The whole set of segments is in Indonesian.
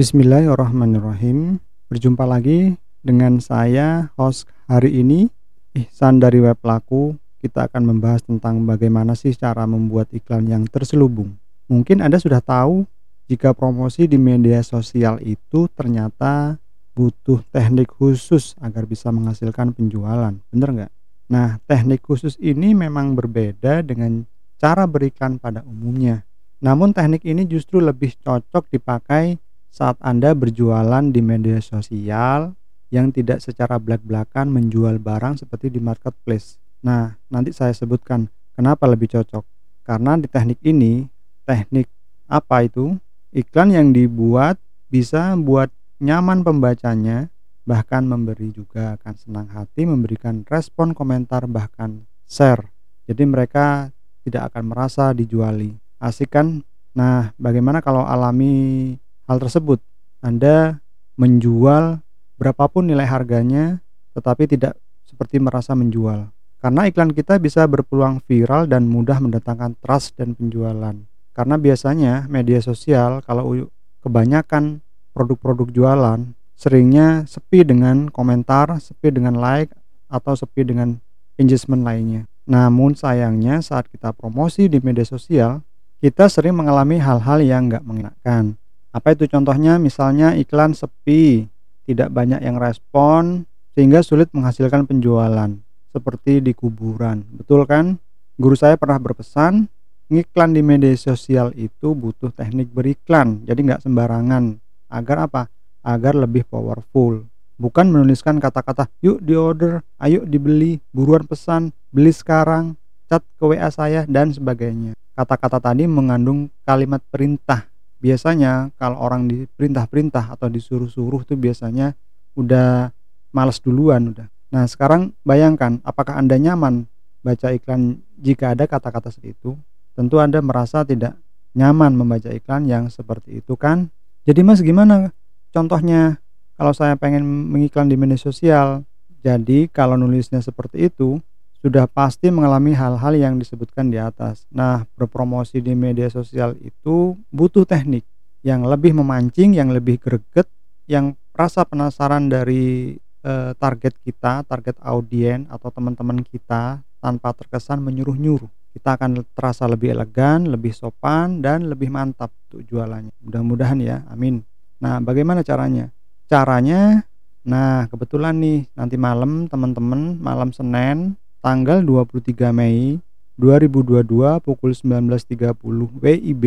Bismillahirrahmanirrahim. Berjumpa lagi dengan saya host hari ini Ihsan dari Web Laku. Kita akan membahas tentang bagaimana sih cara membuat iklan yang terselubung. Mungkin Anda sudah tahu jika promosi di media sosial itu ternyata butuh teknik khusus agar bisa menghasilkan penjualan. Bener nggak? Nah, teknik khusus ini memang berbeda dengan cara beriklan pada umumnya. Namun teknik ini justru lebih cocok dipakai saat Anda berjualan di media sosial yang tidak secara belak-belakan menjual barang seperti di marketplace. Nah, nanti saya sebutkan kenapa lebih cocok. Karena di teknik ini, teknik apa itu? Iklan yang dibuat bisa buat nyaman pembacanya, bahkan memberi juga akan senang hati memberikan respon komentar bahkan share. Jadi mereka tidak akan merasa dijuali. Asik kan? Nah, bagaimana kalau alami hal tersebut. Anda menjual berapapun nilai harganya tetapi tidak seperti merasa menjual. Karena iklan kita bisa berpeluang viral dan mudah mendatangkan trust dan penjualan. Karena biasanya media sosial kalau kebanyakan produk-produk jualan seringnya sepi dengan komentar, sepi dengan like atau sepi dengan engagement lainnya. Namun sayangnya saat kita promosi di media sosial, kita sering mengalami hal-hal yang nggak mengenakan. Apa itu contohnya? Misalnya iklan sepi, tidak banyak yang respon, sehingga sulit menghasilkan penjualan, seperti di kuburan. Betul kan? Guru saya pernah berpesan, ngiklan di media sosial itu butuh teknik beriklan, jadi nggak sembarangan. Agar apa? Agar lebih powerful. Bukan menuliskan kata-kata, yuk di order, ayo dibeli, buruan pesan, beli sekarang, cat ke WA saya, dan sebagainya. Kata-kata tadi mengandung kalimat perintah biasanya kalau orang diperintah-perintah atau disuruh-suruh tuh biasanya udah males duluan udah. Nah sekarang bayangkan apakah anda nyaman baca iklan jika ada kata-kata seperti itu? Tentu anda merasa tidak nyaman membaca iklan yang seperti itu kan? Jadi mas gimana contohnya kalau saya pengen mengiklan di media sosial? Jadi kalau nulisnya seperti itu sudah pasti mengalami hal-hal yang disebutkan di atas. Nah, berpromosi di media sosial itu butuh teknik yang lebih memancing, yang lebih greget, yang rasa penasaran dari eh, target kita, target audien atau teman-teman kita tanpa terkesan menyuruh-nyuruh. Kita akan terasa lebih elegan, lebih sopan, dan lebih mantap untuk jualannya. Mudah-mudahan ya, amin. Nah, bagaimana caranya? Caranya, nah kebetulan nih nanti malam teman-teman, malam Senin tanggal 23 Mei 2022 pukul 19.30 WIB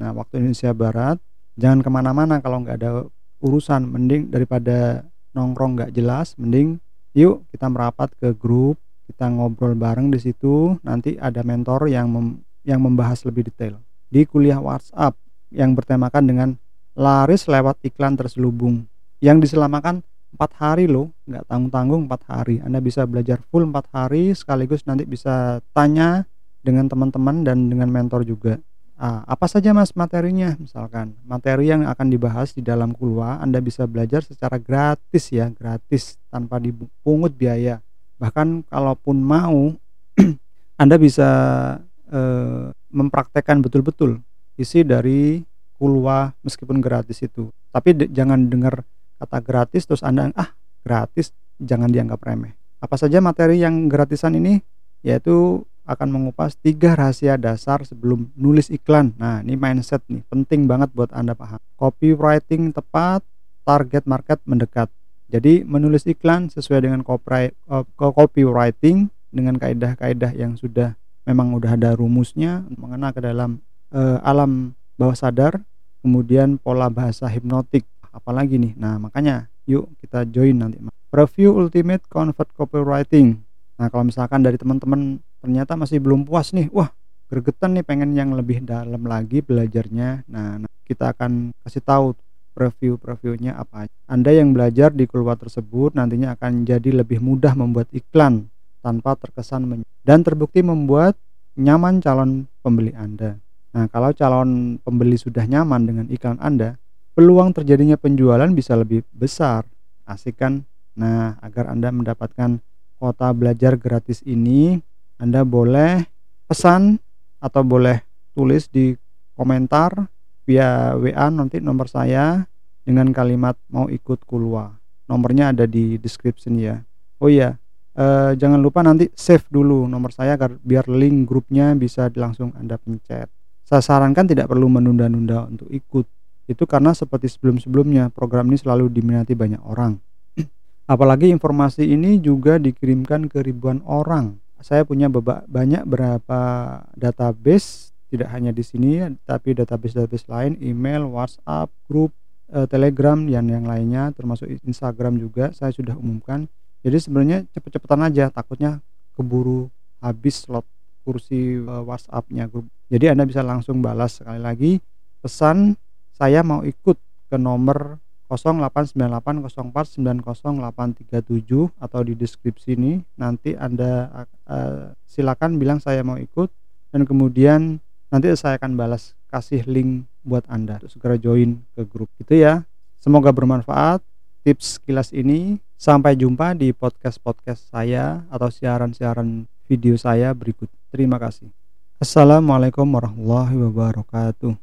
nah waktu Indonesia Barat. Jangan ke mana-mana kalau nggak ada urusan mending daripada nongkrong nggak jelas mending yuk kita merapat ke grup kita ngobrol bareng di situ. Nanti ada mentor yang mem, yang membahas lebih detail. Di kuliah WhatsApp yang bertemakan dengan laris lewat iklan terselubung yang diselamakan empat hari loh nggak tanggung tanggung empat hari. Anda bisa belajar full empat hari sekaligus nanti bisa tanya dengan teman-teman dan dengan mentor juga. Ah, apa saja mas materinya? Misalkan materi yang akan dibahas di dalam kulwa anda bisa belajar secara gratis ya gratis tanpa dipungut biaya. Bahkan kalaupun mau anda bisa eh, mempraktekkan betul-betul isi dari kulwa meskipun gratis itu. Tapi jangan dengar kata gratis terus Anda ah gratis jangan dianggap remeh. Apa saja materi yang gratisan ini yaitu akan mengupas tiga rahasia dasar sebelum nulis iklan. Nah, ini mindset nih, penting banget buat Anda paham. Copywriting tepat, target market mendekat. Jadi, menulis iklan sesuai dengan copywriting dengan kaidah-kaidah yang sudah memang udah ada rumusnya mengena ke dalam uh, alam bawah sadar, kemudian pola bahasa hipnotik apalagi nih nah makanya yuk kita join nanti review ultimate convert copywriting nah kalau misalkan dari teman-teman ternyata masih belum puas nih wah gregetan nih pengen yang lebih dalam lagi belajarnya nah, nah kita akan kasih tahu preview-previewnya apa aja. Anda yang belajar di keluar tersebut nantinya akan jadi lebih mudah membuat iklan tanpa terkesan dan terbukti membuat nyaman calon pembeli Anda. Nah, kalau calon pembeli sudah nyaman dengan iklan Anda, peluang terjadinya penjualan bisa lebih besar. Asik kan? Nah, agar Anda mendapatkan kuota belajar gratis ini, Anda boleh pesan atau boleh tulis di komentar via WA nanti nomor saya dengan kalimat mau ikut kulwa. Nomornya ada di description ya. Oh iya, eh, jangan lupa nanti save dulu nomor saya agar biar link grupnya bisa langsung Anda pencet. Saya sarankan tidak perlu menunda-nunda untuk ikut. Itu karena seperti sebelum-sebelumnya program ini selalu diminati banyak orang. Apalagi informasi ini juga dikirimkan ke ribuan orang. Saya punya banyak berapa database tidak hanya di sini tapi database-database lain, email, WhatsApp, grup, eh, Telegram dan yang lainnya termasuk Instagram juga saya sudah umumkan. Jadi sebenarnya cepet-cepetan aja takutnya keburu habis slot kursi eh, WhatsApp-nya grup. Jadi Anda bisa langsung balas sekali lagi pesan saya mau ikut ke nomor 0898049087 atau di deskripsi ini nanti Anda uh, silakan bilang saya mau ikut dan kemudian nanti saya akan balas kasih link buat Anda untuk segera join ke grup itu ya. Semoga bermanfaat tips kilas ini. Sampai jumpa di podcast-podcast saya atau siaran-siaran video saya berikut. Terima kasih. Assalamualaikum warahmatullahi wabarakatuh.